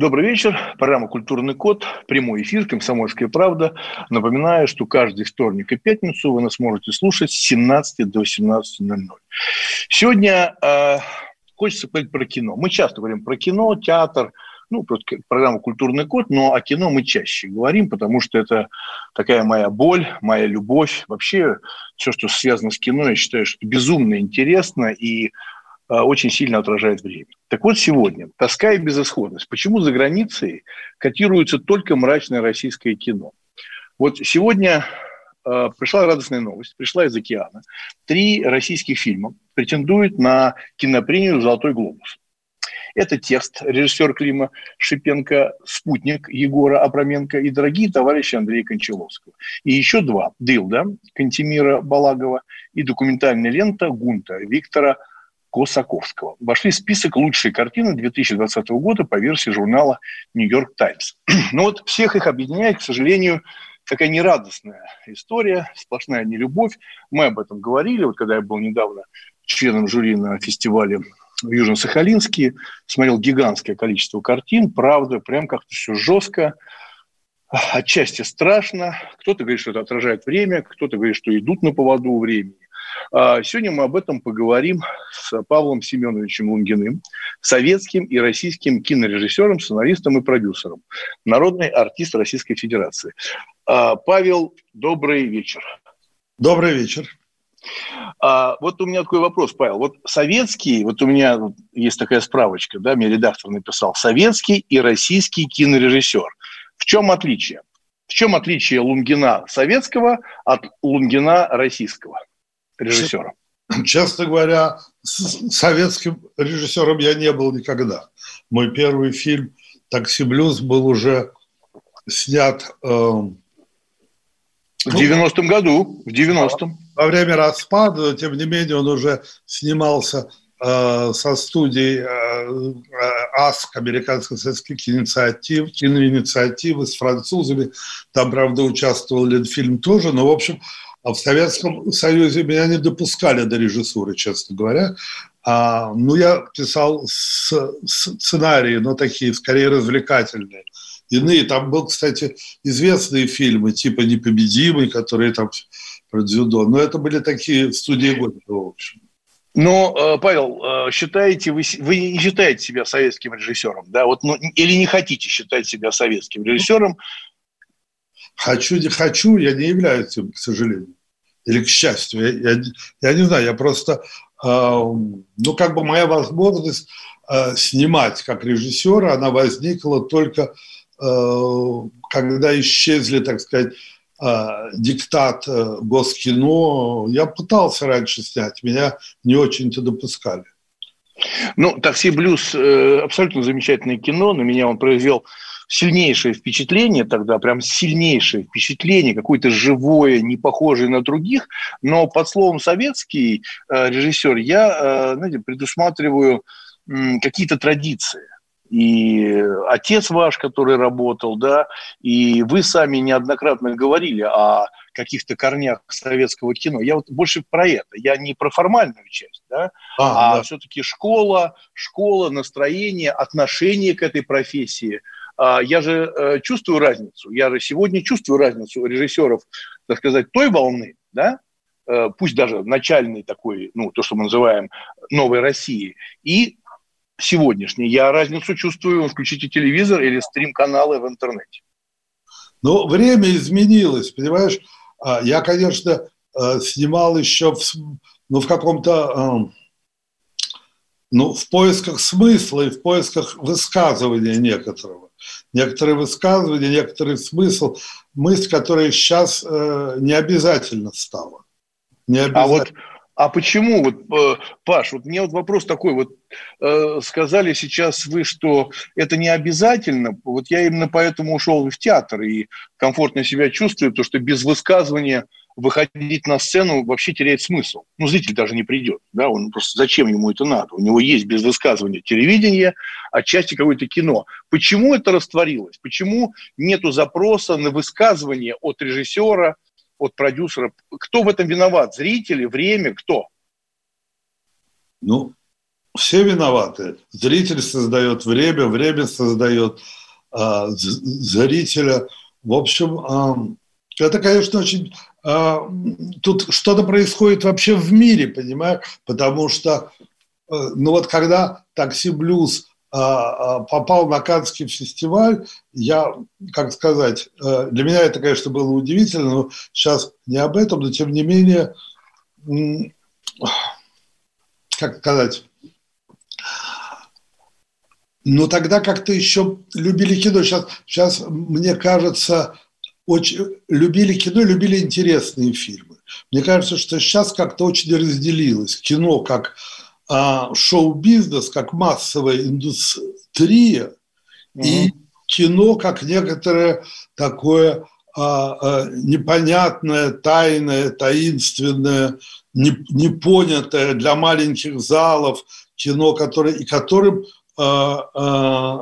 Добрый вечер. Программа «Культурный код». Прямой эфир «Комсомольская правда». Напоминаю, что каждый вторник и пятницу вы нас можете слушать с 17 до 17.00. Сегодня э, хочется поговорить про кино. Мы часто говорим про кино, театр, ну, просто программа «Культурный код», но о кино мы чаще говорим, потому что это такая моя боль, моя любовь. Вообще все, что связано с кино, я считаю, что безумно интересно и очень сильно отражает время. Так вот сегодня, тоска и безысходность. Почему за границей котируется только мрачное российское кино? Вот сегодня э, пришла радостная новость, пришла из океана. Три российских фильма претендуют на кинопремию «Золотой глобус». Это текст режиссер Клима Шипенко, спутник Егора Абраменко и дорогие товарищи Андрея Кончаловского. И еще два. «Дилда» Кантемира Балагова и документальная лента «Гунта» Виктора Косаковского. Вошли в список лучшей картины 2020 года по версии журнала «Нью-Йорк Таймс». Но вот всех их объединяет, к сожалению, такая нерадостная история, сплошная нелюбовь. Мы об этом говорили, вот когда я был недавно членом жюри на фестивале в Южно-Сахалинске, смотрел гигантское количество картин, правда, прям как-то все жестко, отчасти страшно. Кто-то говорит, что это отражает время, кто-то говорит, что идут на поводу времени. А сегодня мы об этом поговорим с Павлом Семеновичем Лунгиным, советским и российским кинорежиссером, сценаристом и продюсером, народный артист Российской Федерации. А, Павел, добрый вечер. Добрый вечер. А, вот у меня такой вопрос, Павел. Вот советский, вот у меня есть такая справочка, да, мне редактор написал, советский и российский кинорежиссер. В чем отличие? В чем отличие Лунгина советского от Лунгина российского? Режиссером? Честно говоря, советским режиссером я не был никогда. Мой первый фильм «Такси Блюз» был уже снят... Э, в 90-м году, в 90-м. Во время распада, тем не менее, он уже снимался э, со студией э, АСК, Американско-советских инициатив, киноинициативы с французами. Там, правда, участвовал Ленфильм тоже, но, в общем, а в Советском Союзе меня не допускали до режиссуры, честно говоря. А, ну, я писал с, с сценарии, но такие скорее развлекательные. Иные, там был, кстати, известные фильмы, типа «Непобедимый», которые там про дзюдо, но это были такие студии года, в общем. Но, э, Павел, э, считаете вы, вы не считаете себя советским режиссером, да? Вот, ну, или не хотите считать себя советским режиссером, Хочу, не хочу, я не являюсь им, к сожалению. Или к счастью. Я, я, я не знаю, я просто... Э, ну, как бы моя возможность э, снимать как режиссера, она возникла только э, когда исчезли, так сказать, э, диктат э, Госкино. Я пытался раньше снять, меня не очень-то допускали. Ну, «Такси Блюз» э, абсолютно замечательное кино. На меня он произвел сильнейшее впечатление тогда, прям сильнейшее впечатление, какое-то живое, не похожее на других, но под словом «советский» э, режиссер я, э, знаете, предусматриваю какие-то традиции. И отец ваш, который работал, да, и вы сами неоднократно говорили о каких-то корнях советского кино. Я вот больше про это. Я не про формальную часть, да, а, а да. все-таки школа, школа, настроение, отношение к этой профессии – я же э, чувствую разницу. Я же сегодня чувствую разницу режиссеров, так сказать, той волны, да, э, пусть даже начальной такой, ну, то, что мы называем новой России, и сегодняшней. Я разницу чувствую, включите телевизор или стрим-каналы в интернете. Ну, время изменилось, понимаешь? А, я, конечно, э, снимал еще в, ну, в каком-то ну, в поисках смысла и в поисках высказывания некоторого некоторые высказывания, некоторый смысл, мысль, которая сейчас э, не обязательно стала. Не обязательно. А вот А почему, вот, э, Паш, вот мне вот вопрос такой, вот э, сказали сейчас вы, что это не обязательно, вот я именно поэтому ушел в театр и комфортно себя чувствую, то что без высказывания выходить на сцену вообще теряет смысл. Ну, зритель даже не придет, да, он просто зачем ему это надо? У него есть без высказывания телевидение, отчасти какое-то кино. Почему это растворилось? Почему нету запроса на высказывание от режиссера, от продюсера. Кто в этом виноват? Зрители, время, кто? Ну, все виноваты. Зритель создает время, время создает а, зрителя. В общем, а, это, конечно, очень... А, тут что-то происходит вообще в мире, понимаешь? Потому что, а, ну вот когда «Такси Блюз» А, а, попал на Каннский фестиваль, я, как сказать, э, для меня это, конечно, было удивительно, но сейчас не об этом, но тем не менее, как сказать, но тогда как-то еще любили кино. Сейчас, сейчас мне кажется, очень любили кино, любили интересные фильмы. Мне кажется, что сейчас как-то очень разделилось. Кино как а, шоу-бизнес как массовая индустрия mm-hmm. и кино как некоторое такое а, а, непонятное, тайное, таинственное, не, непонятое для маленьких залов кино, которое, и которым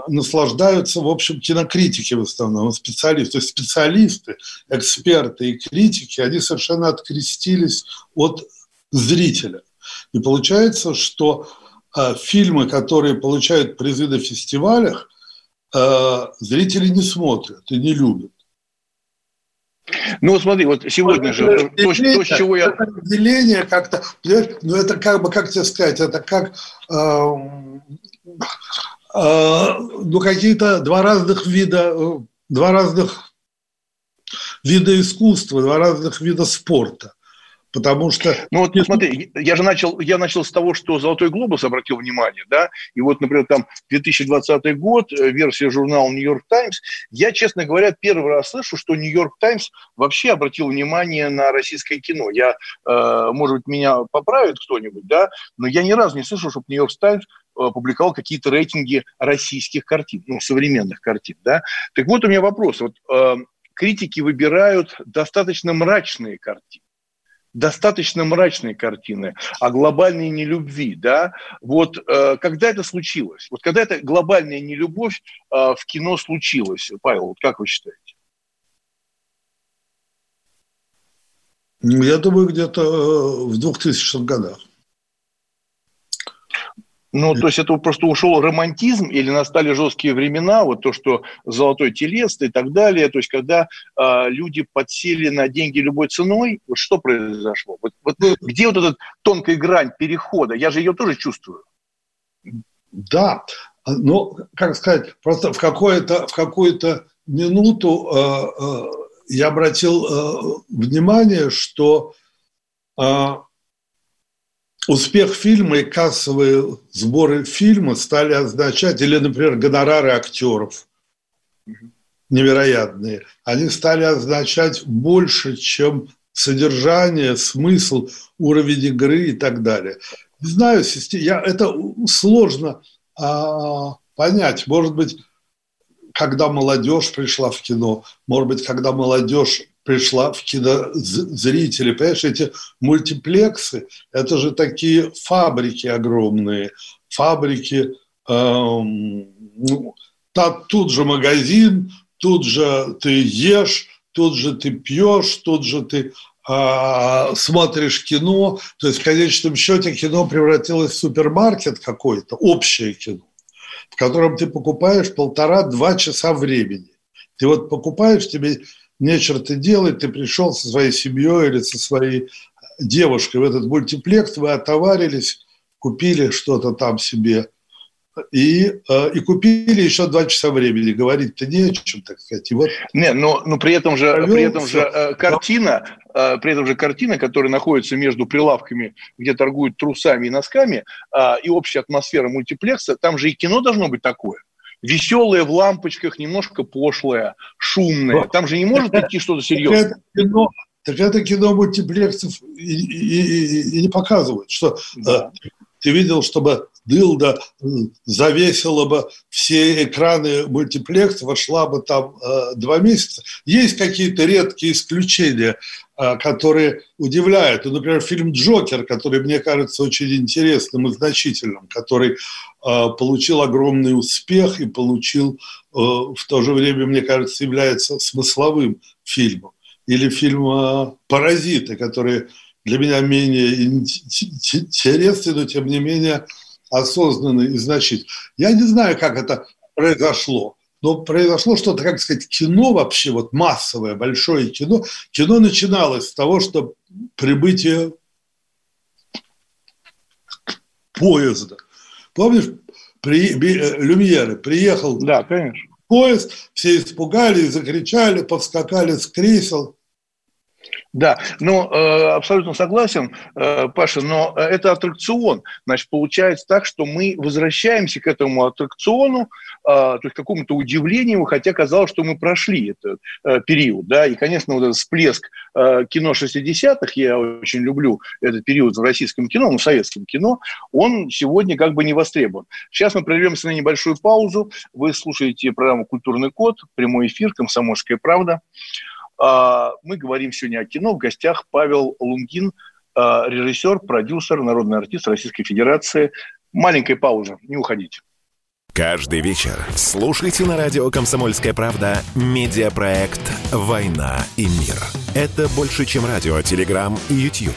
наслаждаются, в общем, кинокритики в основном, специалисты. То есть специалисты, эксперты и критики, они совершенно открестились от зрителя. И получается, что э, фильмы, которые получают призы на фестивалях, э, зрители не смотрят и не любят. Ну, смотри, вот сегодня же, то, то, с чего я... Разделение как-то, ну, это как бы, как тебе сказать, это как, э, э, ну, какие-то два разных вида, э, два разных вида искусства, два разных вида спорта. Потому что... Ну вот смотри, я же начал, я начал с того, что «Золотой глобус» обратил внимание, да, и вот, например, там 2020 год, э, версия журнала «Нью-Йорк Таймс», я, честно говоря, первый раз слышу, что «Нью-Йорк Таймс» вообще обратил внимание на российское кино. Я, э, может быть, меня поправит кто-нибудь, да, но я ни разу не слышал, чтобы «Нью-Йорк Таймс» э, публиковал какие-то рейтинги российских картин, ну, современных картин, да. Так вот у меня вопрос, вот критики выбирают достаточно мрачные картины, достаточно мрачные картины о глобальной нелюбви, да, вот э, когда это случилось? Вот когда эта глобальная нелюбовь э, в кино случилась, Павел, вот как вы считаете? Ну, я думаю, где-то э, в 2000-х годах. Ну, то есть это просто ушел романтизм или настали жесткие времена, вот то, что золотой телес и так далее, то есть когда э, люди подсели на деньги любой ценой, вот что произошло? Вот, вот где вот эта тонкая грань перехода? Я же ее тоже чувствую. Да, но, как сказать, просто в, какую-то в какую-то минуту э, э, я обратил э, внимание, что э, успех фильма и кассовые сборы фильма стали означать, или, например, гонорары актеров невероятные, они стали означать больше, чем содержание, смысл, уровень игры и так далее. Не знаю, я, это сложно а, понять. Может быть, когда молодежь пришла в кино, может быть, когда молодежь пришла в кинозрители. Понимаешь, эти мультиплексы – это же такие фабрики огромные, фабрики, эм, ну, тут же магазин, тут же ты ешь, тут же ты пьешь, тут же ты э, смотришь кино. То есть в конечном счете кино превратилось в супермаркет какой-то, общее кино, в котором ты покупаешь полтора-два часа времени. Ты вот покупаешь, тебе нечего ты делать, ты пришел со своей семьей или со своей девушкой в этот мультиплекс, вы отоварились, купили что-то там себе и, э, и купили еще два часа времени. Говорить-то не о чем, так сказать. И вот не, но, но при этом же, при этом же э, картина, э, при этом же картина, которая находится между прилавками, где торгуют трусами и носками, и общая атмосфера мультиплекса, там же и кино должно быть такое веселое в лампочках, немножко пошлое, шумное. Там же не может идти что-то серьезное. кино, так это кино мультиплексов и, и, и, и не показывают, что да. ты видел, чтобы дылда завесила бы все экраны мультиплекс, вошла бы там э, два месяца. Есть какие-то редкие исключения, э, которые удивляют. Ну, например, фильм «Джокер», который мне кажется очень интересным и значительным, который э, получил огромный успех и получил э, в то же время, мне кажется, является смысловым фильмом. Или фильм э, «Паразиты», который для меня менее интересный, но тем не менее осознанный и. Я не знаю, как это произошло, но произошло что-то, как сказать, кино вообще, вот массовое, большое кино. Кино начиналось с того, что прибытие поезда. Помнишь, при, Люмьеры приехал да, конечно. поезд, все испугались, закричали, повскакали с кресел. Да, ну, э, абсолютно согласен, э, Паша, но это аттракцион. Значит, получается так, что мы возвращаемся к этому аттракциону, э, то есть к какому-то удивлению, хотя казалось, что мы прошли этот э, период, да, и, конечно, вот этот всплеск э, кино 60-х, я очень люблю этот период в российском кино, ну, в советском кино, он сегодня как бы не востребован. Сейчас мы прервемся на небольшую паузу, вы слушаете программу «Культурный код», прямой эфир «Комсомольская правда». А, мы говорим сегодня о кино. В гостях Павел Лунгин, а, режиссер, продюсер, народный артист Российской Федерации. Маленькая пауза, не уходите. Каждый вечер слушайте на радио «Комсомольская правда» медиапроект «Война и мир». Это больше, чем радио, телеграм и YouTube.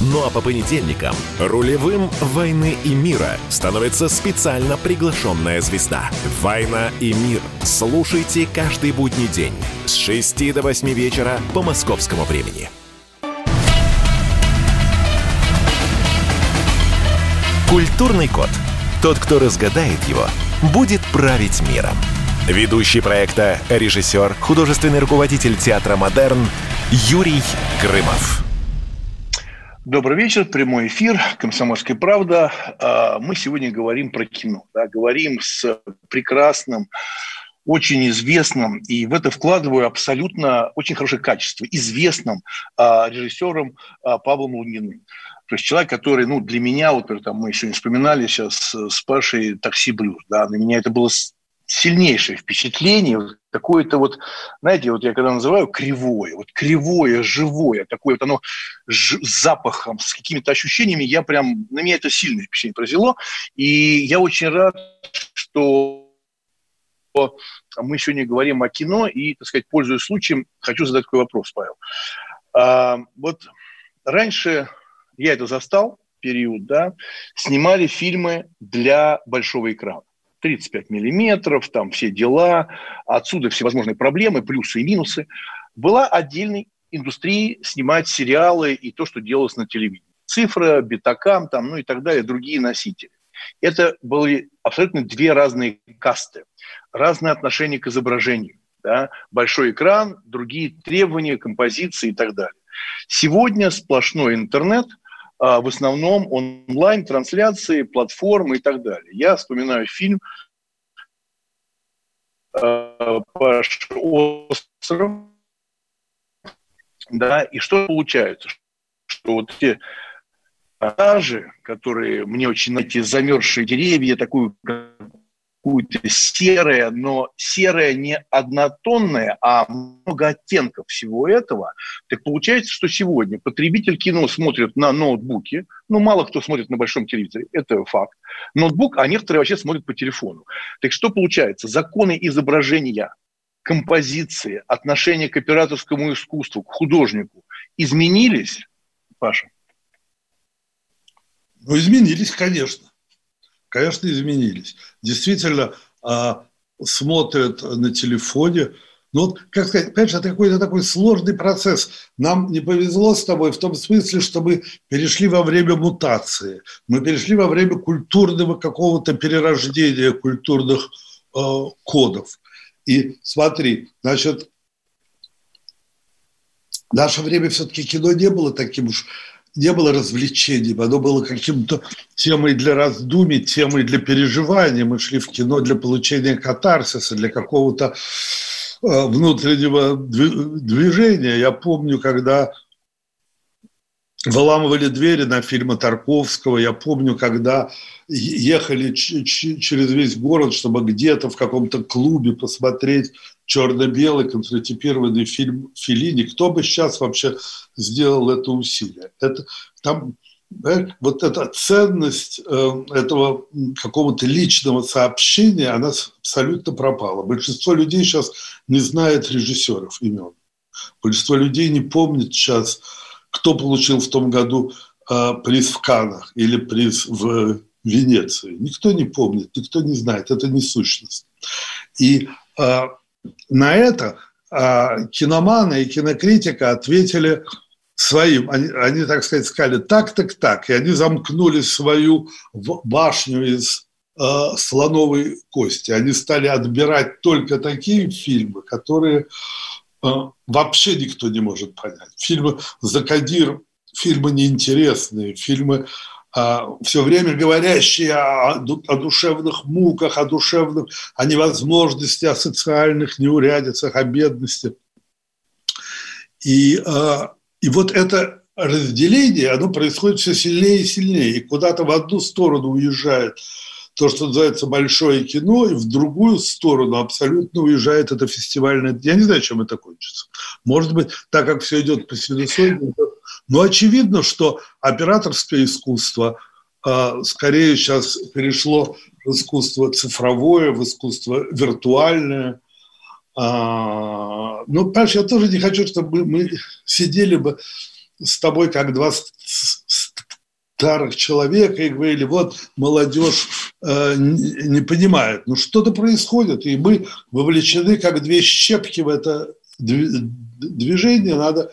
Ну а по понедельникам рулевым «Войны и мира» становится специально приглашенная звезда. «Война и мир». Слушайте каждый будний день с 6 до 8 вечера по московскому времени. Культурный код. Тот, кто разгадает его, будет править миром. Ведущий проекта, режиссер, художественный руководитель театра «Модерн» Юрий Грымов. Добрый вечер, прямой эфир, «Комсомольская правда». А, мы сегодня говорим про кино, да, говорим с прекрасным, очень известным, и в это вкладываю абсолютно очень хорошее качество, известным а, режиссером а, Павлом Луниным. То есть человек, который, ну, для меня, вот там мы еще не вспоминали сейчас с Пашей «Такси Блюз», да, на меня это было сильнейшее впечатление, какое-то вот, знаете, вот я когда называю кривое, вот кривое, живое, такое вот оно с запахом, с какими-то ощущениями, я прям, на меня это сильное впечатление произвело, и я очень рад, что мы сегодня говорим о кино, и, так сказать, пользуясь случаем, хочу задать такой вопрос, Павел. А, вот раньше я это застал, период, да, снимали фильмы для большого экрана. 35 миллиметров, там все дела, отсюда всевозможные проблемы, плюсы и минусы. Была отдельной индустрии снимать сериалы и то, что делалось на телевидении. Цифра, битакам, там, ну и так далее, другие носители. Это были абсолютно две разные касты, разные отношения к изображению. Да? Большой экран, другие требования, композиции и так далее. Сегодня сплошной интернет – в основном онлайн-трансляции, платформы и так далее. Я вспоминаю фильм а, «Паш остров», да, и что получается? Что вот те пейзажи, которые мне очень, эти замерзшие деревья, такую какое-то серое, но серое не однотонное, а много оттенков всего этого, так получается, что сегодня потребитель кино смотрит на ноутбуке, ну, мало кто смотрит на большом телевизоре, это факт, ноутбук, а некоторые вообще смотрят по телефону. Так что получается? Законы изображения, композиции, отношение к операторскому искусству, к художнику изменились, Паша? Ну, изменились, конечно конечно, изменились. Действительно, а, смотрят на телефоне. Ну, вот, как сказать, понимаешь, это какой-то такой сложный процесс. Нам не повезло с тобой в том смысле, что мы перешли во время мутации. Мы перешли во время культурного какого-то перерождения культурных э, кодов. И смотри, значит, в наше время все-таки кино не было таким уж не было развлечением, оно было каким-то темой для раздумий, темой для переживания. Мы шли в кино для получения катарсиса, для какого-то э, внутреннего движения. Я помню, когда выламывали двери на фильмы Тарковского. Я помню, когда ехали через весь город, чтобы где-то в каком-то клубе посмотреть черно-белый контратипированный фильм Филини. Кто бы сейчас вообще сделал это усилие? Это, там, вот эта ценность э, этого какого-то личного сообщения, она абсолютно пропала. Большинство людей сейчас не знает режиссеров имен. Большинство людей не помнит сейчас кто получил в том году э, приз в Канах или приз в Венеции. Никто не помнит, никто не знает, это не сущность. И э, на это э, киноманы и кинокритика ответили своим, они, они, так сказать, сказали так, так, так, и они замкнули свою башню из слоновой кости. Они стали отбирать только такие фильмы, которые вообще никто не может понять. Фильмы «Закадир», фильмы неинтересные, фильмы а, все время говорящие о, о душевных муках, о душевных, о невозможности, о социальных неурядицах, о бедности. И, а, и вот это разделение, оно происходит все сильнее и сильнее, и куда-то в одну сторону уезжает то, что называется большое кино, и в другую сторону абсолютно уезжает это фестивальное. Я не знаю, чем это кончится. Может быть, так как все идет по синусоиде, но очевидно, что операторское искусство э, скорее сейчас перешло в искусство цифровое, в искусство виртуальное. А, ну, понимаешь, я тоже не хочу, чтобы мы сидели бы с тобой как два старых человека и говорили, вот молодежь не понимает. Ну, что-то происходит, и мы вовлечены как две щепки в это движение. Надо,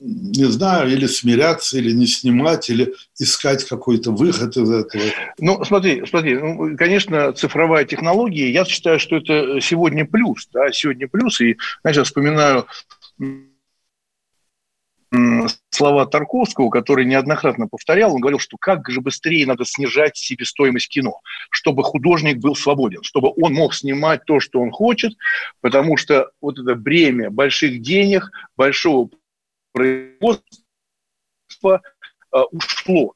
не знаю, или смиряться, или не снимать, или искать какой-то выход из этого. Ну, смотри, смотри, ну, конечно, цифровая технология, я считаю, что это сегодня плюс, да, сегодня плюс, и, знаешь, я вспоминаю слова Тарковского, который неоднократно повторял, он говорил, что как же быстрее надо снижать себестоимость кино, чтобы художник был свободен, чтобы он мог снимать то, что он хочет, потому что вот это бремя больших денег, большого производства э, ушло.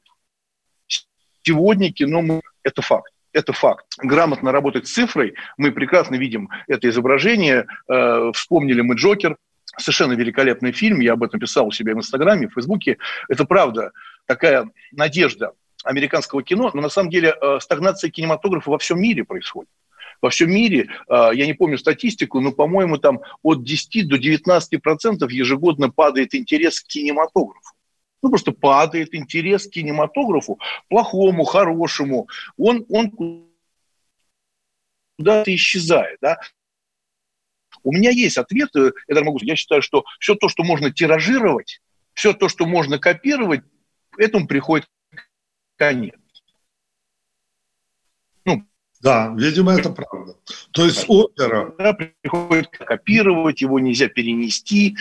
Сегодня кино мы, это факт. Это факт. Грамотно работать с цифрой, мы прекрасно видим это изображение. Э, вспомнили мы Джокер, Совершенно великолепный фильм, я об этом писал у себя в Инстаграме, в Фейсбуке. Это правда такая надежда американского кино, но на самом деле э, стагнация кинематографа во всем мире происходит. Во всем мире, э, я не помню статистику, но, по-моему, там от 10 до 19 процентов ежегодно падает интерес к кинематографу. Ну, просто падает интерес к кинематографу, плохому, хорошему. Он, он куда-то исчезает. Да? У меня есть ответ, э, это могу сказать. Я считаю, что все то, что можно тиражировать, все то, что можно копировать, этому приходит конец. Ну, да, видимо, это правда. То есть опера... Да, приходит копировать, его нельзя перенести,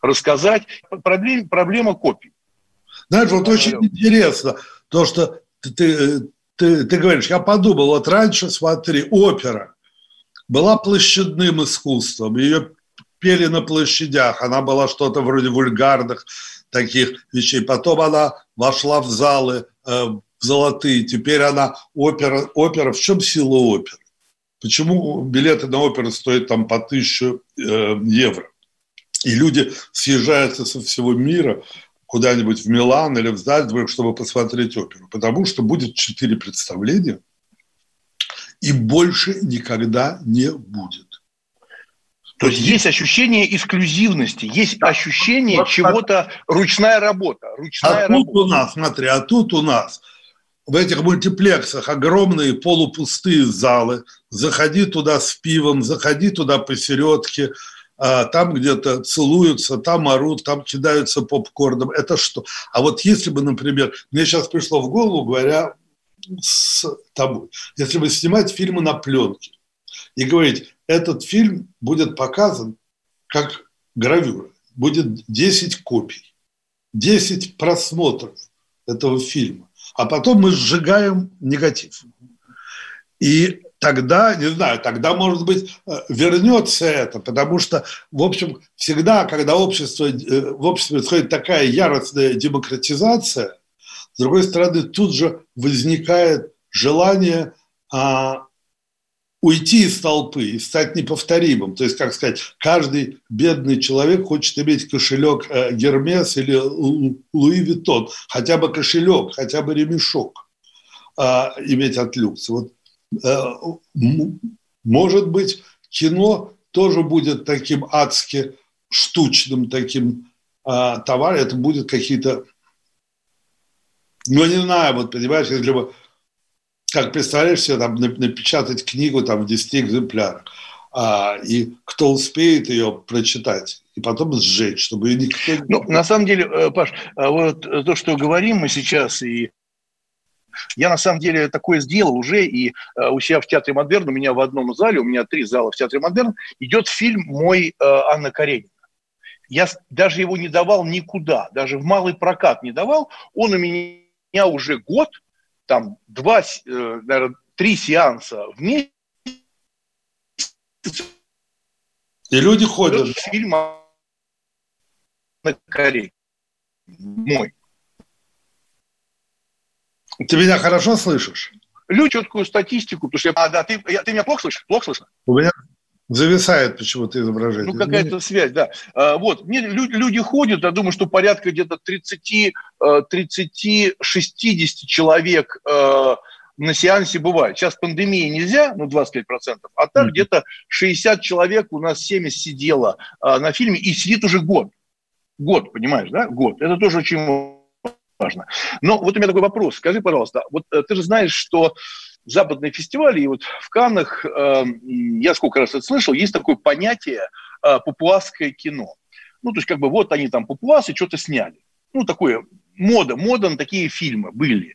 рассказать. Проблема, проблема копий. Знаешь, вот очень интересно, то, что ты, ты, ты говоришь, я подумал, вот раньше, смотри, опера, была площадным искусством. Ее пели на площадях. Она была что-то вроде вульгарных таких вещей. Потом она вошла в залы, э, в золотые. Теперь она опера. Опера. В чем сила оперы? почему билеты на оперу стоят там по тысячу э, евро. И люди съезжаются со всего мира куда-нибудь в Милан или в Зальцбург, чтобы посмотреть оперу. Потому что будет четыре представления, и больше никогда не будет. То есть есть ощущение эксклюзивности, есть ощущение вот, чего-то, ручная работа. Ручная а работа. тут у нас, смотри, а тут у нас в этих мультиплексах огромные полупустые залы. Заходи туда с пивом, заходи туда посередке, а, там где-то целуются, там орут, там кидаются попкорном. Это что? А вот если бы, например, мне сейчас пришло в голову, говоря с тобой, если бы снимать фильмы на пленке и говорить, этот фильм будет показан как гравюра, будет 10 копий, 10 просмотров этого фильма, а потом мы сжигаем негатив. И тогда, не знаю, тогда, может быть, э, вернется это, потому что, в общем, всегда, когда общество, э, в обществе происходит такая яростная демократизация, с другой стороны, тут же возникает желание а, уйти из толпы и стать неповторимым. То есть, как сказать, каждый бедный человек хочет иметь кошелек э, Гермес или Луи Виттон, хотя бы кошелек, хотя бы ремешок а, иметь от люкса. Вот Э, может быть, кино тоже будет таким адски штучным таким а, товаром. Это будет какие-то... Ну, не знаю, вот, понимаешь, если бы, как представляешь себе, там, напечатать книгу там, в 10 экземплярах, а, и кто успеет ее прочитать, и потом сжечь, чтобы ее никто... Ну, на самом деле, э, Паш, а вот то, что говорим мы сейчас, и я на самом деле такое сделал уже, и э, у себя в Театре Модерн, у меня в одном зале, у меня три зала в Театре Модерн, идет фильм мой э, Анна Каренина. Я даже его не давал никуда, даже в малый прокат не давал. Он у меня уже год, там два, э, наверное, три сеанса в месяц. И люди ходят. Фильм на Каренина. Мой. Ты меня хорошо слышишь? Люди четкую статистику, потому что я... А, да, ты, я, ты меня плохо слышишь? Плохо слышно? У меня зависает почему-то изображение. Ну, какая-то ну, связь, да. А, вот, мне люди, люди ходят, я думаю, что порядка где-то 30, 30 60 человек э, на сеансе бывает. Сейчас пандемии нельзя, ну, 25%, а так mm-hmm. где-то 60 человек у нас 70 сидело э, на фильме и сидит уже год. Год, понимаешь, да? Год. Это тоже очень важно. Но вот у меня такой вопрос. Скажи, пожалуйста, вот э, ты же знаешь, что западные фестивали, и вот в Каннах, э, я сколько раз это слышал, есть такое понятие э, папуасское кино. Ну, то есть, как бы, вот они там папуасы что-то сняли. Ну, такое мода, мода на такие фильмы были.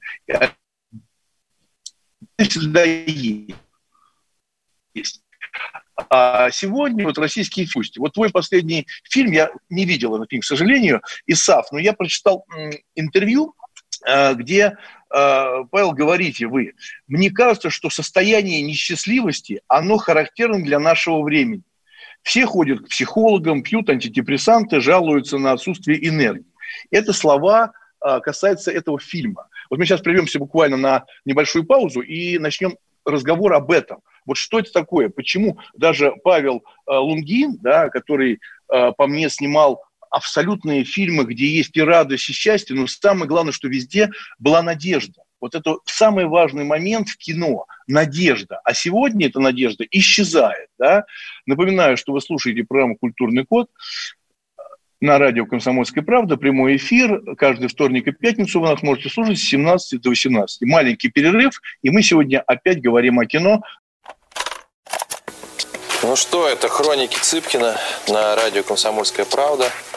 Всегда есть. А сегодня вот российские фильмы. Вот твой последний фильм, я не видел этот фильм, к сожалению, ИСАФ, но я прочитал интервью, где э, Павел, говорите вы, мне кажется, что состояние несчастливости, оно характерно для нашего времени. Все ходят к психологам, пьют антидепрессанты, жалуются на отсутствие энергии. Это слова э, касаются этого фильма. Вот мы сейчас прервемся буквально на небольшую паузу и начнем разговор об этом – вот что это такое? Почему даже Павел э, Лунгин, да, который э, по мне снимал абсолютные фильмы, где есть и радость, и счастье, но самое главное, что везде была надежда. Вот это самый важный момент в кино – надежда. А сегодня эта надежда исчезает. Да? Напоминаю, что вы слушаете программу «Культурный код» на радио «Комсомольская правда». Прямой эфир. Каждый вторник и пятницу вы нас можете слушать с 17 до 18. Маленький перерыв, и мы сегодня опять говорим о кино ну что, это хроники Цыпкина на радио «Комсомольская правда».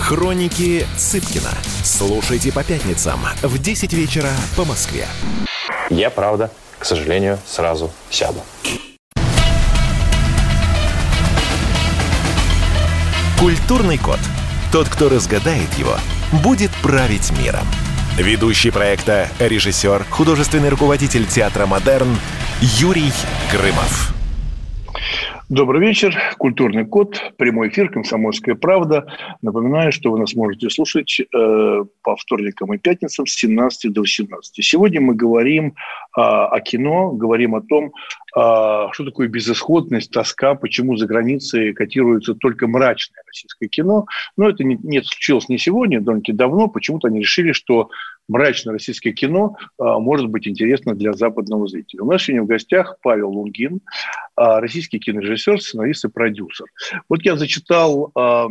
Хроники Цыпкина. Слушайте по пятницам в 10 вечера по Москве. Я, правда, к сожалению, сразу сяду. Культурный код. Тот, кто разгадает его, будет править миром. Ведущий проекта, режиссер, художественный руководитель театра «Модерн» Юрий Грымов. Добрый вечер. Культурный код. Прямой эфир «Комсомольская правда». Напоминаю, что вы нас можете слушать э, по вторникам и пятницам с 17 до 18. Сегодня мы говорим э, о кино, говорим о том, э, что такое безысходность, тоска, почему за границей котируется только мрачное российское кино. Но это не, не случилось не сегодня, довольно давно. Почему-то они решили, что мрачное российское кино а, может быть интересно для западного зрителя. У нас сегодня в гостях Павел Лунгин, а, российский кинорежиссер, сценарист и продюсер. Вот я зачитал а,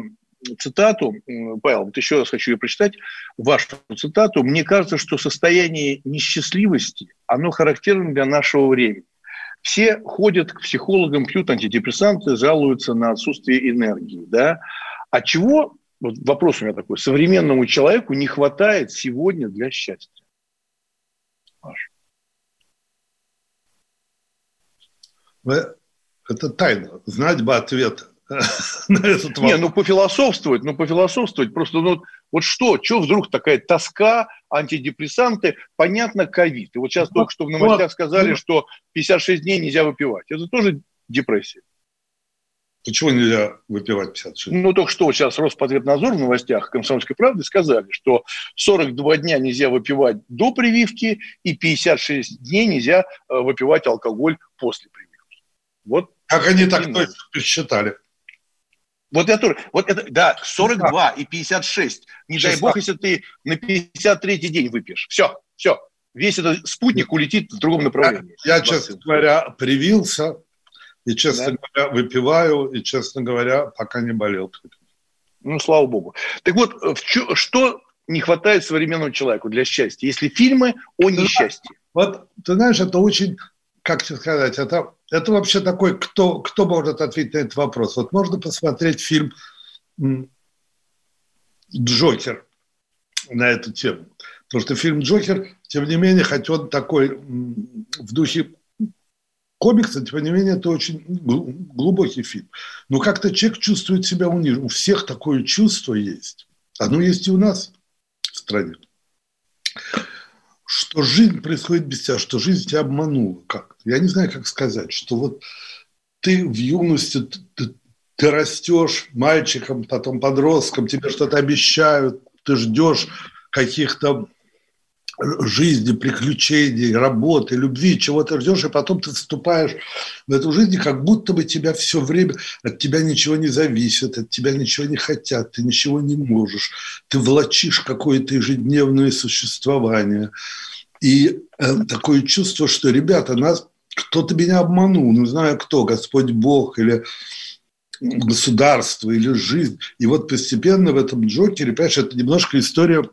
цитату, Павел, вот еще раз хочу ее прочитать, вашу цитату. Мне кажется, что состояние несчастливости, оно характерно для нашего времени. Все ходят к психологам, пьют антидепрессанты, жалуются на отсутствие энергии. Да? А чего вот вопрос у меня такой, современному человеку не хватает сегодня для счастья? Маш. Это тайна. Знать бы ответ на этот вопрос. Не, ну пофилософствовать, ну пофилософствовать. Просто ну, вот что, что вдруг такая тоска, антидепрессанты, понятно, ковид. И вот сейчас вот, только что в новостях сказали, вот. что 56 дней нельзя выпивать. Это тоже депрессия. Почему нельзя выпивать 56? Ну, только что сейчас Роспотребнадзор в новостях «Комсомольской правды» сказали, что 42 дня нельзя выпивать до прививки и 56 дней нельзя э, выпивать алкоголь после прививки. Вот. Как они так точно посчитали? Вот я тоже. Вот это, да, 42 и 56. Не 16. дай бог, если ты на 53-й день выпьешь. Все, все. Весь этот спутник улетит в другом направлении. Я, я честно говоря, привился, и, честно да. говоря, выпиваю, и, честно говоря, пока не болел. Ну, слава богу. Так вот, э, что не хватает современному человеку для счастья, если фильмы о несчастье? Вот, ты знаешь, это очень, как тебе сказать, это, это вообще такой, кто, кто может ответить на этот вопрос? Вот можно посмотреть фильм «Джокер» на эту тему. Потому что фильм «Джокер», тем не менее, хоть он такой в духе комикса, тем не менее, это очень глубокий фильм. Но как-то человек чувствует себя унижен. У всех такое чувство есть. Оно есть и у нас в стране. Что жизнь происходит без тебя, что жизнь тебя обманула как -то. Я не знаю, как сказать, что вот ты в юности, ты, ты растешь мальчиком, потом подростком, тебе что-то обещают, ты ждешь каких-то жизни, приключений, работы, любви, чего ты ждешь, и потом ты вступаешь в эту жизнь, как будто бы тебя все время, от тебя ничего не зависит, от тебя ничего не хотят, ты ничего не можешь, ты влачишь какое-то ежедневное существование. И э, такое чувство, что, ребята, нас кто-то меня обманул, не знаю кто, Господь Бог или государство или жизнь. И вот постепенно в этом Джокере, понимаешь, это немножко история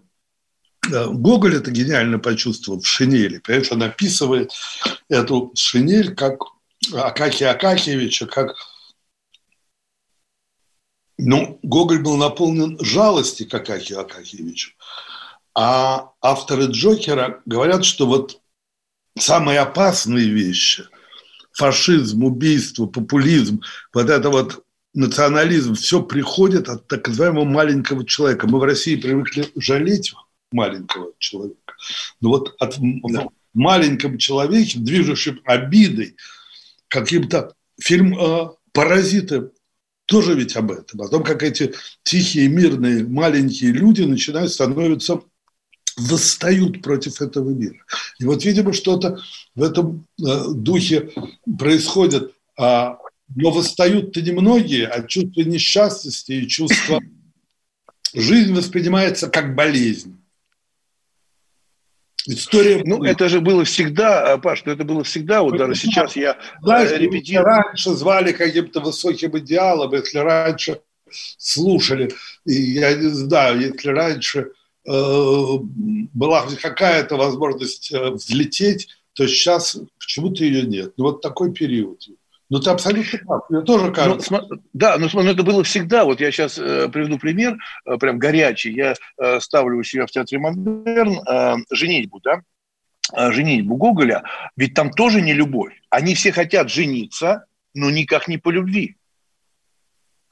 Гоголь это гениально почувствовал в шинели. Понимаешь, он описывает эту шинель как Акакия Акакиевича, как... Ну, Гоголь был наполнен жалости к Акакию Акакиевичу. А авторы Джокера говорят, что вот самые опасные вещи – фашизм, убийство, популизм, вот это вот национализм, все приходит от так называемого маленького человека. Мы в России привыкли жалеть маленького человека. Но вот от, да. маленьком человеке, движущем обидой, каким-то фильм э, «Паразиты» тоже ведь об этом. О том, как эти тихие, мирные, маленькие люди начинают становиться восстают против этого мира. И вот, видимо, что-то в этом э, духе происходит. А, но восстают-то немногие, а чувство несчастности и чувство жизнь воспринимается как болезнь. История... Ну, это же было всегда, а, Паш, ну, это было всегда, вот даже сейчас я Знаешь, э, репетирую. раньше звали каким-то высоким идеалом, если раньше слушали, и я не знаю, если раньше э, была какая-то возможность э, взлететь, то сейчас почему-то ее нет. Ну, вот такой период. Ну, ты абсолютно прав. Мне тоже ну, кажется. Ну, да, но, но это было всегда. Вот я сейчас э, приведу пример, э, прям горячий. Я э, ставлю у себя в Театре Модерн э, «Женитьбу», да? Э, «Женитьбу» Гоголя. Ведь там тоже не любовь. Они все хотят жениться, но никак не по любви.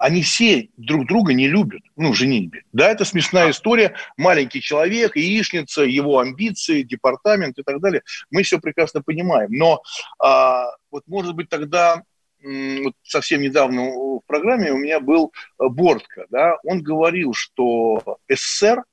Они все друг друга не любят, ну, женитьбе. Да, это смешная история. Маленький человек, яичница, его амбиции, департамент и так далее. Мы все прекрасно понимаем. Но а, вот, может быть, тогда вот совсем недавно в программе у меня был э, Бортко, да, он говорил, что СССР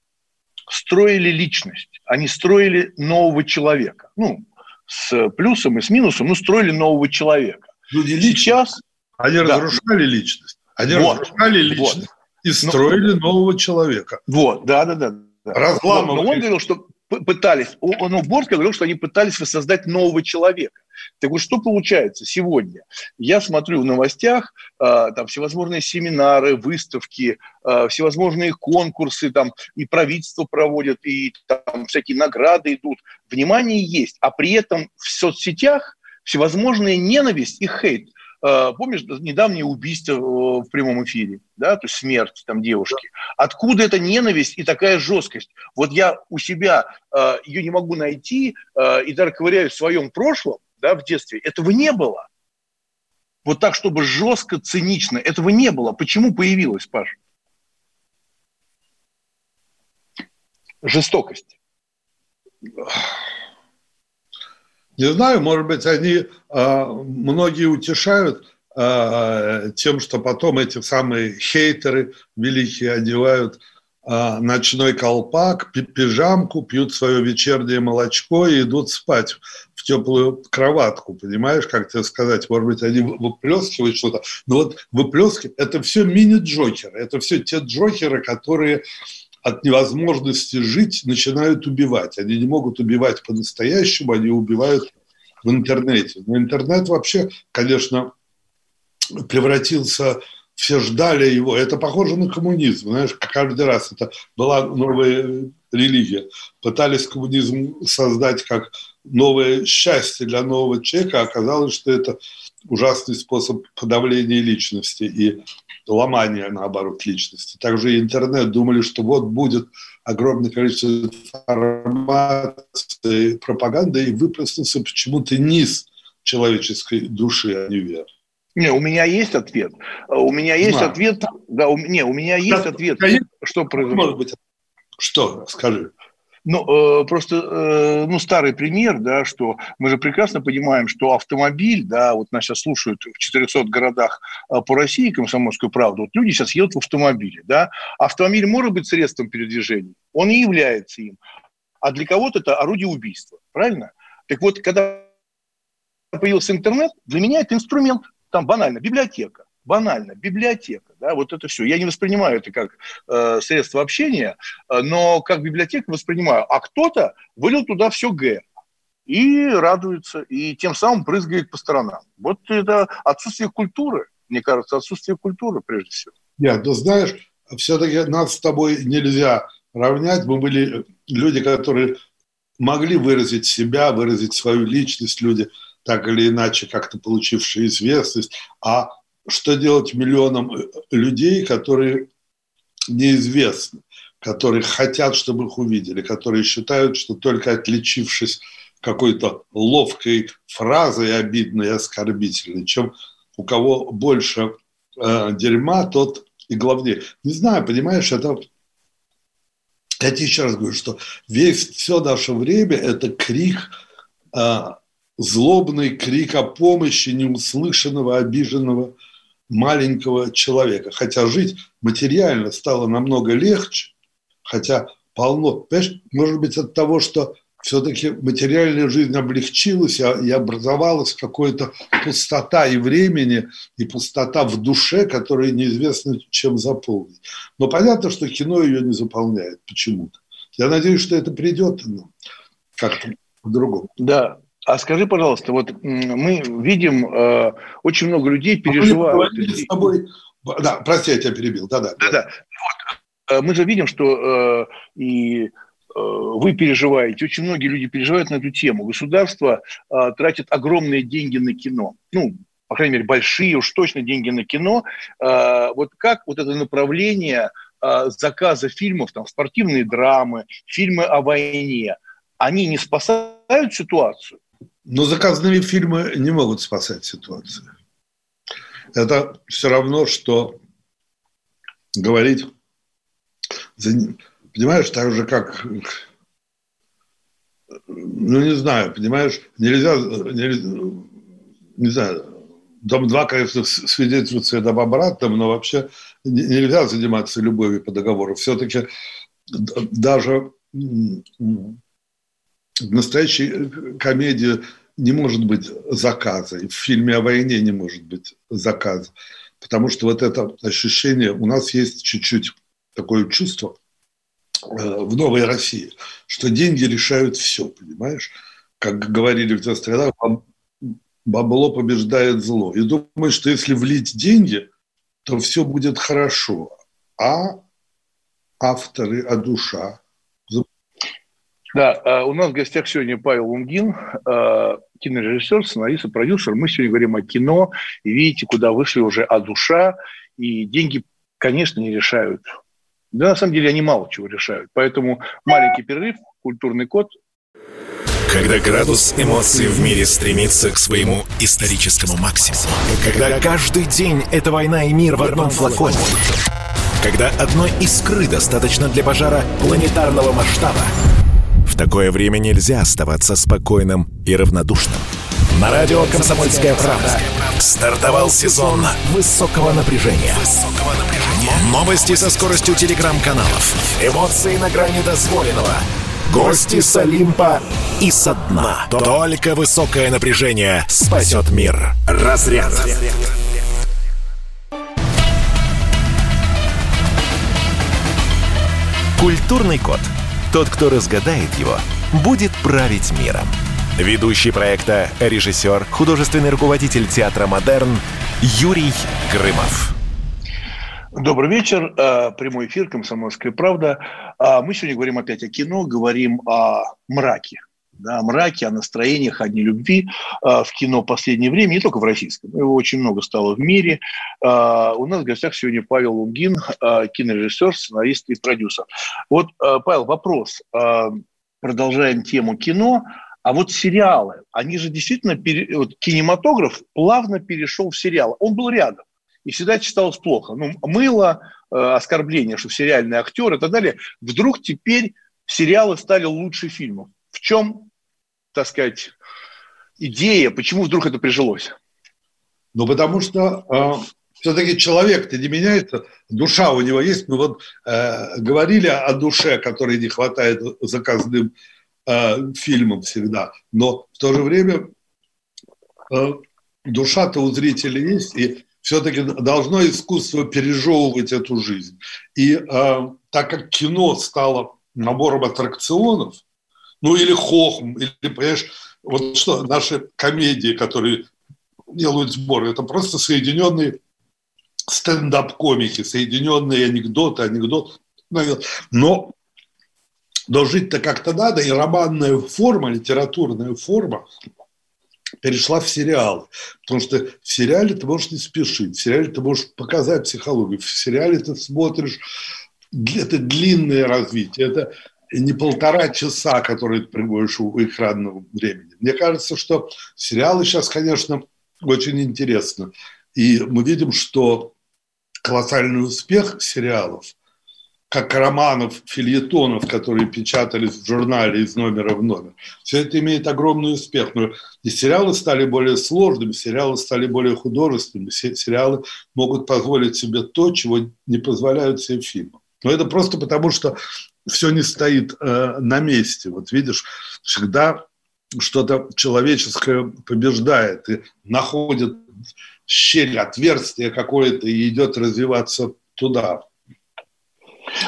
строили личность, они строили нового человека. Ну, с плюсом и с минусом, но строили нового человека. Люди Сейчас... Они да. разрушали личность. Они вот, разрушали личность вот. и строили но, нового человека. Вот, да, да, да. Разламывали. Но он говорил, что пытались, ну, Борский говорил, что они пытались воссоздать нового человека. Так вот, что получается сегодня? Я смотрю в новостях, э, там всевозможные семинары, выставки, э, всевозможные конкурсы, там и правительство проводят, и там всякие награды идут. Внимание есть, а при этом в соцсетях всевозможная ненависть и хейт – помнишь, недавнее убийство э, в прямом эфире, да, то есть смерть там девушки. Откуда эта ненависть и такая жесткость? Вот я у себя э, ее не могу найти и даже ковыряюсь в своем прошлом, да, в детстве. Этого не было. Вот так, чтобы жестко, цинично. Этого не было. Почему появилось, Паш? Жестокость. Не знаю, может быть, они а, многие утешают а, тем, что потом эти самые хейтеры великие одевают а, ночной колпак, пижамку, пьют свое вечернее молочко и идут спать в теплую кроватку, понимаешь, как тебе сказать, может быть, они выплескивают что-то, но вот выплескивают, это все мини-джокеры, это все те джокеры, которые от невозможности жить начинают убивать. Они не могут убивать по-настоящему, они убивают в интернете. Но интернет вообще, конечно, превратился все ждали его. Это похоже на коммунизм. Знаешь, каждый раз это была новая религия. Пытались коммунизм создать как новое счастье для нового человека, а оказалось, что это ужасный способ подавления личности и ломания, наоборот, личности. Также и интернет думали, что вот будет огромное количество информации, пропаганды, и выплеснулся почему-то низ человеческой души, а не вверх. Не, у меня есть ответ. У меня есть да. ответ. Да, у, не, у меня есть да, ответ. Конечно, что произошло? Может быть. Что? Скажи. Ну, э, просто, э, ну, старый пример, да, что мы же прекрасно понимаем, что автомобиль, да, вот нас сейчас слушают в 400 городах э, по России комсомольскую правду, вот люди сейчас едут в автомобиле, да, автомобиль может быть средством передвижения, он и является им, а для кого-то это орудие убийства, правильно? Так вот, когда появился интернет, для меня это инструмент, там банально, библиотека банально, библиотека, да, вот это все. Я не воспринимаю это как э, средство общения, э, но как библиотека воспринимаю. А кто-то вылил туда все Г и радуется, и тем самым брызгает по сторонам. Вот это отсутствие культуры, мне кажется, отсутствие культуры прежде всего. Нет, ты знаешь, все-таки нас с тобой нельзя равнять. Мы были люди, которые могли выразить себя, выразить свою личность, люди так или иначе как-то получившие известность, а что делать миллионам э, людей, которые неизвестны, которые хотят, чтобы их увидели, которые считают, что только отличившись какой-то ловкой фразой обидной и оскорбительной, чем у кого больше э, дерьма, тот и главнее. Не знаю, понимаешь, это я тебе еще раз говорю, что весь, все наше время – это крик, э, злобный крик о помощи неуслышанного, обиженного маленького человека. Хотя жить материально стало намного легче, хотя полно, понимаешь, может быть от того, что все-таки материальная жизнь облегчилась и образовалась какая-то пустота и времени, и пустота в душе, которая неизвестно чем заполнить. Но понятно, что кино ее не заполняет почему-то. Я надеюсь, что это придет ну, как-то по-другому. Да, а скажи, пожалуйста, вот мы видим, э, очень много людей а переживают. Мы с тобой... Да, прости, я тебя перебил. Да-да. Да-да. Вот. Э, мы же видим, что э, и вы переживаете, очень многие люди переживают на эту тему. Государство э, тратит огромные деньги на кино. Ну, по крайней мере, большие уж точно деньги на кино. Э, вот как вот это направление э, заказа фильмов, там, спортивные драмы, фильмы о войне, они не спасают ситуацию? Но заказанные фильмы не могут спасать ситуацию. Это все равно, что говорить, понимаешь, так же, как, ну, не знаю, понимаешь, нельзя, нельзя не знаю, Дом-2, конечно, свидетельствует об обратном, но вообще нельзя заниматься любовью по договору. Все-таки даже в настоящей комедии не может быть заказа, и в фильме о войне не может быть заказа, потому что вот это ощущение, у нас есть чуть-чуть такое чувство э, в новой России, что деньги решают все, понимаешь? Как говорили в тех странах, бабло побеждает зло. И думаю, что если влить деньги, то все будет хорошо. А авторы, а душа, да, а, у нас в гостях сегодня Павел Лунгин, а, кинорежиссер, сценарист и продюсер. Мы сегодня говорим о кино, и видите, куда вышли уже о душа, и деньги, конечно, не решают. Да, на самом деле, они мало чего решают. Поэтому маленький перерыв, культурный код. Когда градус эмоций в мире стремится к своему историческому максимуму. Когда каждый день – это война и мир в одном флаконе. Когда одной искры достаточно для пожара планетарного масштаба – такое время нельзя оставаться спокойным и равнодушным. На радио «Комсомольская правда» стартовал сезон высокого напряжения. Новости со скоростью телеграм-каналов. Эмоции на грани дозволенного. Гости с Олимпа и со дна. Только высокое напряжение спасет мир. Разряд. Культурный код. Тот, кто разгадает его, будет править миром. Ведущий проекта, режиссер, художественный руководитель театра «Модерн» Юрий Грымов. Добрый вечер. Э, прямой эфир «Комсомольская правда». А мы сегодня говорим опять о кино, говорим о мраке да, о мраке, о настроениях, о нелюбви э, в кино в последнее время, не только в российском, его очень много стало в мире. Э, у нас в гостях сегодня Павел Лунгин, э, кинорежиссер, сценарист и продюсер. Вот, Павел, вопрос. Продолжаем тему кино. А вот сериалы, они же действительно, пере... вот кинематограф плавно перешел в сериал. Он был рядом. И всегда читалось плохо. Ну, мыло, э, оскорбление, что сериальный актер и так далее. Вдруг теперь сериалы стали лучше фильмов. В чем так сказать, идея, почему вдруг это прижилось? Ну, потому что э, все-таки человек-то не меняется, душа у него есть. Мы вот э, говорили о душе, которой не хватает заказным э, фильмам всегда, но в то же время э, душа-то у зрителя есть, и все-таки должно искусство пережевывать эту жизнь. И э, так как кино стало набором аттракционов – ну или хохм, или, понимаешь, вот что, наши комедии, которые делают сборы, это просто соединенные стендап-комики, соединенные анекдоты, анекдот. Но, но жить-то как-то надо, и романная форма, литературная форма перешла в сериалы. Потому что в сериале ты можешь не спешить, в сериале ты можешь показать психологию, в сериале ты смотришь, это длинное развитие, это не полтора часа, которые ты проводишь у экранного времени. Мне кажется, что сериалы сейчас, конечно, очень интересны. И мы видим, что колоссальный успех сериалов, как романов, фильетонов, которые печатались в журнале из номера в номер, все это имеет огромный успех. Но и сериалы стали более сложными, сериалы стали более художественными, сериалы могут позволить себе то, чего не позволяют себе фильмы. Но это просто потому, что все не стоит э, на месте. Вот видишь, всегда что-то человеческое побеждает и находит щель, отверстие какое-то и идет развиваться туда.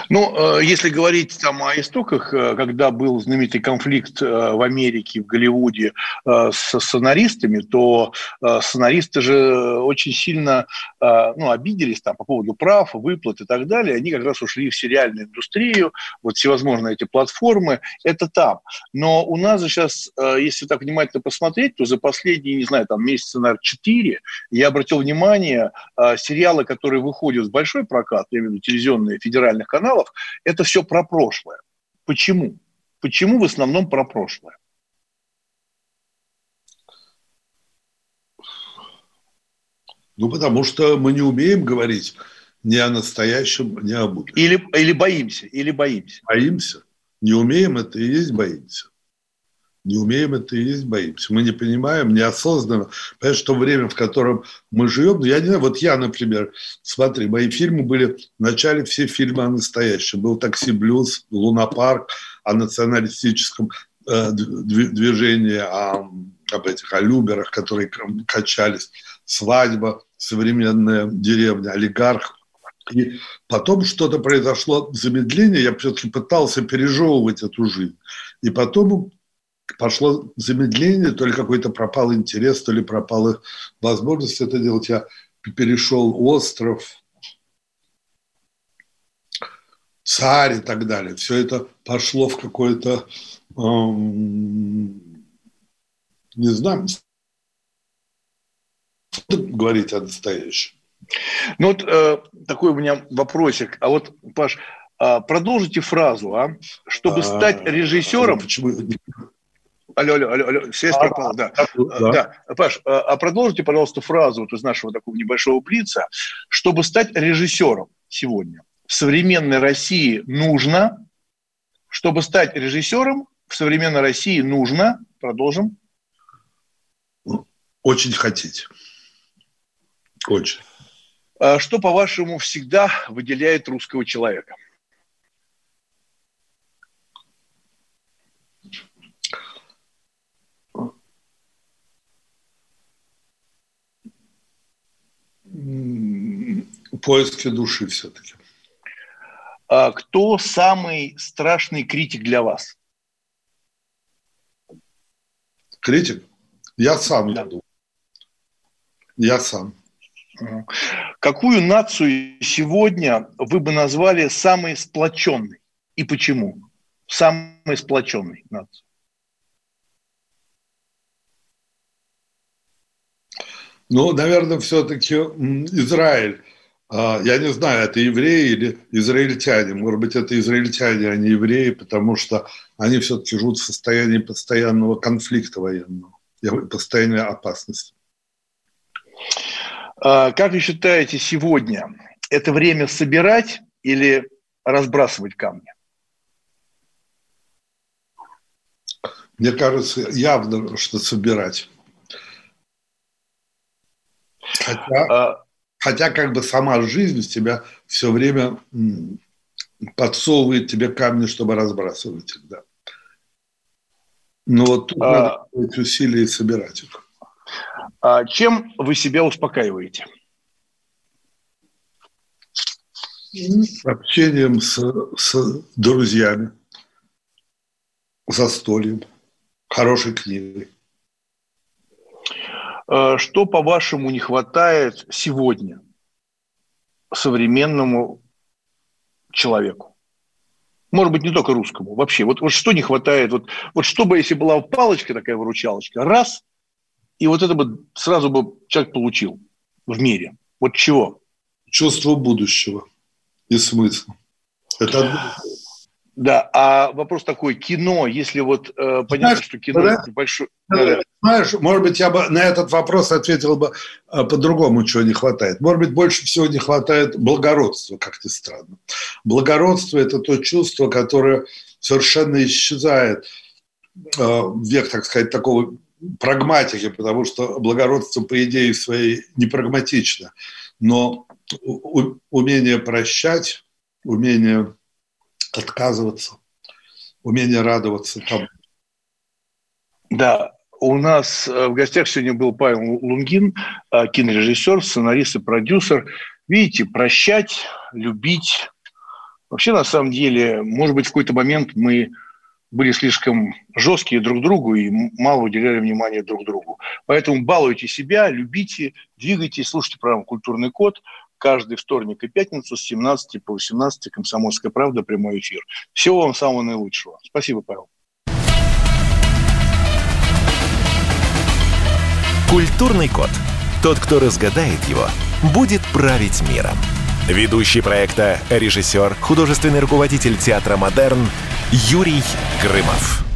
Ну, э, если говорить там о истоках, э, когда был знаменитый конфликт э, в Америке, в Голливуде со сценаристами, то сценаристы же очень сильно ну, обиделись там по поводу прав, выплат и так далее. Они как раз ушли в сериальную индустрию, вот всевозможные эти платформы, это там. Но у нас же сейчас, если так внимательно посмотреть, то за последние, не знаю, там месяца, наверное, 4 я обратил внимание, сериалы, которые выходят в большой прокат, я имею в виду телевизионные федеральных каналов, это все про прошлое. Почему? Почему в основном про прошлое? Ну, потому что мы не умеем говорить ни о настоящем, ни о будущем. Или, или боимся, или боимся. Боимся. Не умеем, это и есть боимся. Не умеем это и есть, боимся. Мы не понимаем, неосознанно. Понимаешь, что время, в котором мы живем, ну, я не знаю, вот я, например, смотри, мои фильмы были, вначале все фильмы о настоящем. Был «Такси Блюз», «Лунопарк», о националистическом э, движении, о, об этих, о люберах, которые качались, «Свадьба», «Современная деревня», «Олигарх», и потом что-то произошло, замедление, я все-таки пытался пережевывать эту жизнь. И потом пошло замедление, то ли какой-то пропал интерес, то ли пропала возможность это делать. Я перешел остров, царь и так далее. Все это пошло в какое-то, эм, не знаю, говорить о настоящем. Ну вот э, такой у меня вопросик. А вот, Паш, э, продолжите фразу, а? Чтобы а, стать режиссером... Почему? Алло, алло, алло, алло, связь а, пропала, да. да. да. Паш, а, а продолжите, пожалуйста, фразу вот из нашего такого небольшого блица. Чтобы стать режиссером сегодня в современной России нужно, чтобы стать режиссером в современной России нужно, продолжим. Очень хотеть. Очень. А что, по-вашему, всегда выделяет русского человека? Поиске души все-таки. А кто самый страшный критик для вас? Критик? Я сам, да. я думаю. Я сам. Какую нацию сегодня вы бы назвали самой сплоченной? И почему? Самой сплоченной нацией. Ну, наверное, все-таки Израиль. А, я не знаю, это евреи или израильтяне. Может быть, это израильтяне, а не евреи, потому что они все-таки живут в состоянии постоянного конфликта военного, постоянной опасности. А, как вы считаете, сегодня это время собирать или разбрасывать камни? Мне кажется, явно, что собирать. Хотя, а, хотя как бы сама жизнь тебя все время подсовывает тебе камни, чтобы разбрасывать их, да. Но вот тут а, надо эти усилия и собирать их. А чем вы себя успокаиваете? Общением с, с друзьями, застольем, хорошей книгой. Э, что, по-вашему, не хватает сегодня современному человеку? Может быть, не только русскому, вообще. Вот, вот что не хватает? Вот, вот что бы, если была палочка такая выручалочка, раз, и вот это бы сразу бы человек получил в мире. Вот чего? Чувство будущего и смысла. Это да, а вопрос такой, кино, если вот э, понятно, знаешь, что кино да, большой... Да, знаешь, может быть, я бы на этот вопрос ответил бы э, по-другому, чего не хватает. Может быть, больше всего не хватает благородства, как ни странно. Благородство – это то чувство, которое совершенно исчезает э, век, так сказать, такого прагматики, потому что благородство, по идее своей, не прагматично. Но умение прощать, умение отказываться, умение радоваться там. Да, у нас э, в гостях сегодня был Павел Лунгин, э, кинорежиссер, сценарист и продюсер. Видите, прощать, любить, Вообще, на самом деле, может быть, в какой-то момент мы были слишком жесткие друг другу и мало уделяли внимания друг другу. Поэтому балуйте себя, любите, двигайтесь, слушайте программу «Культурный код». Каждый вторник и пятницу с 17 по 18 «Комсомольская правда» прямой эфир. Всего вам самого наилучшего. Спасибо, Павел. «Культурный код». Тот, кто разгадает его, будет править миром. Ведущий проекта, режиссер, художественный руководитель театра «Модерн» Юрий Грымов.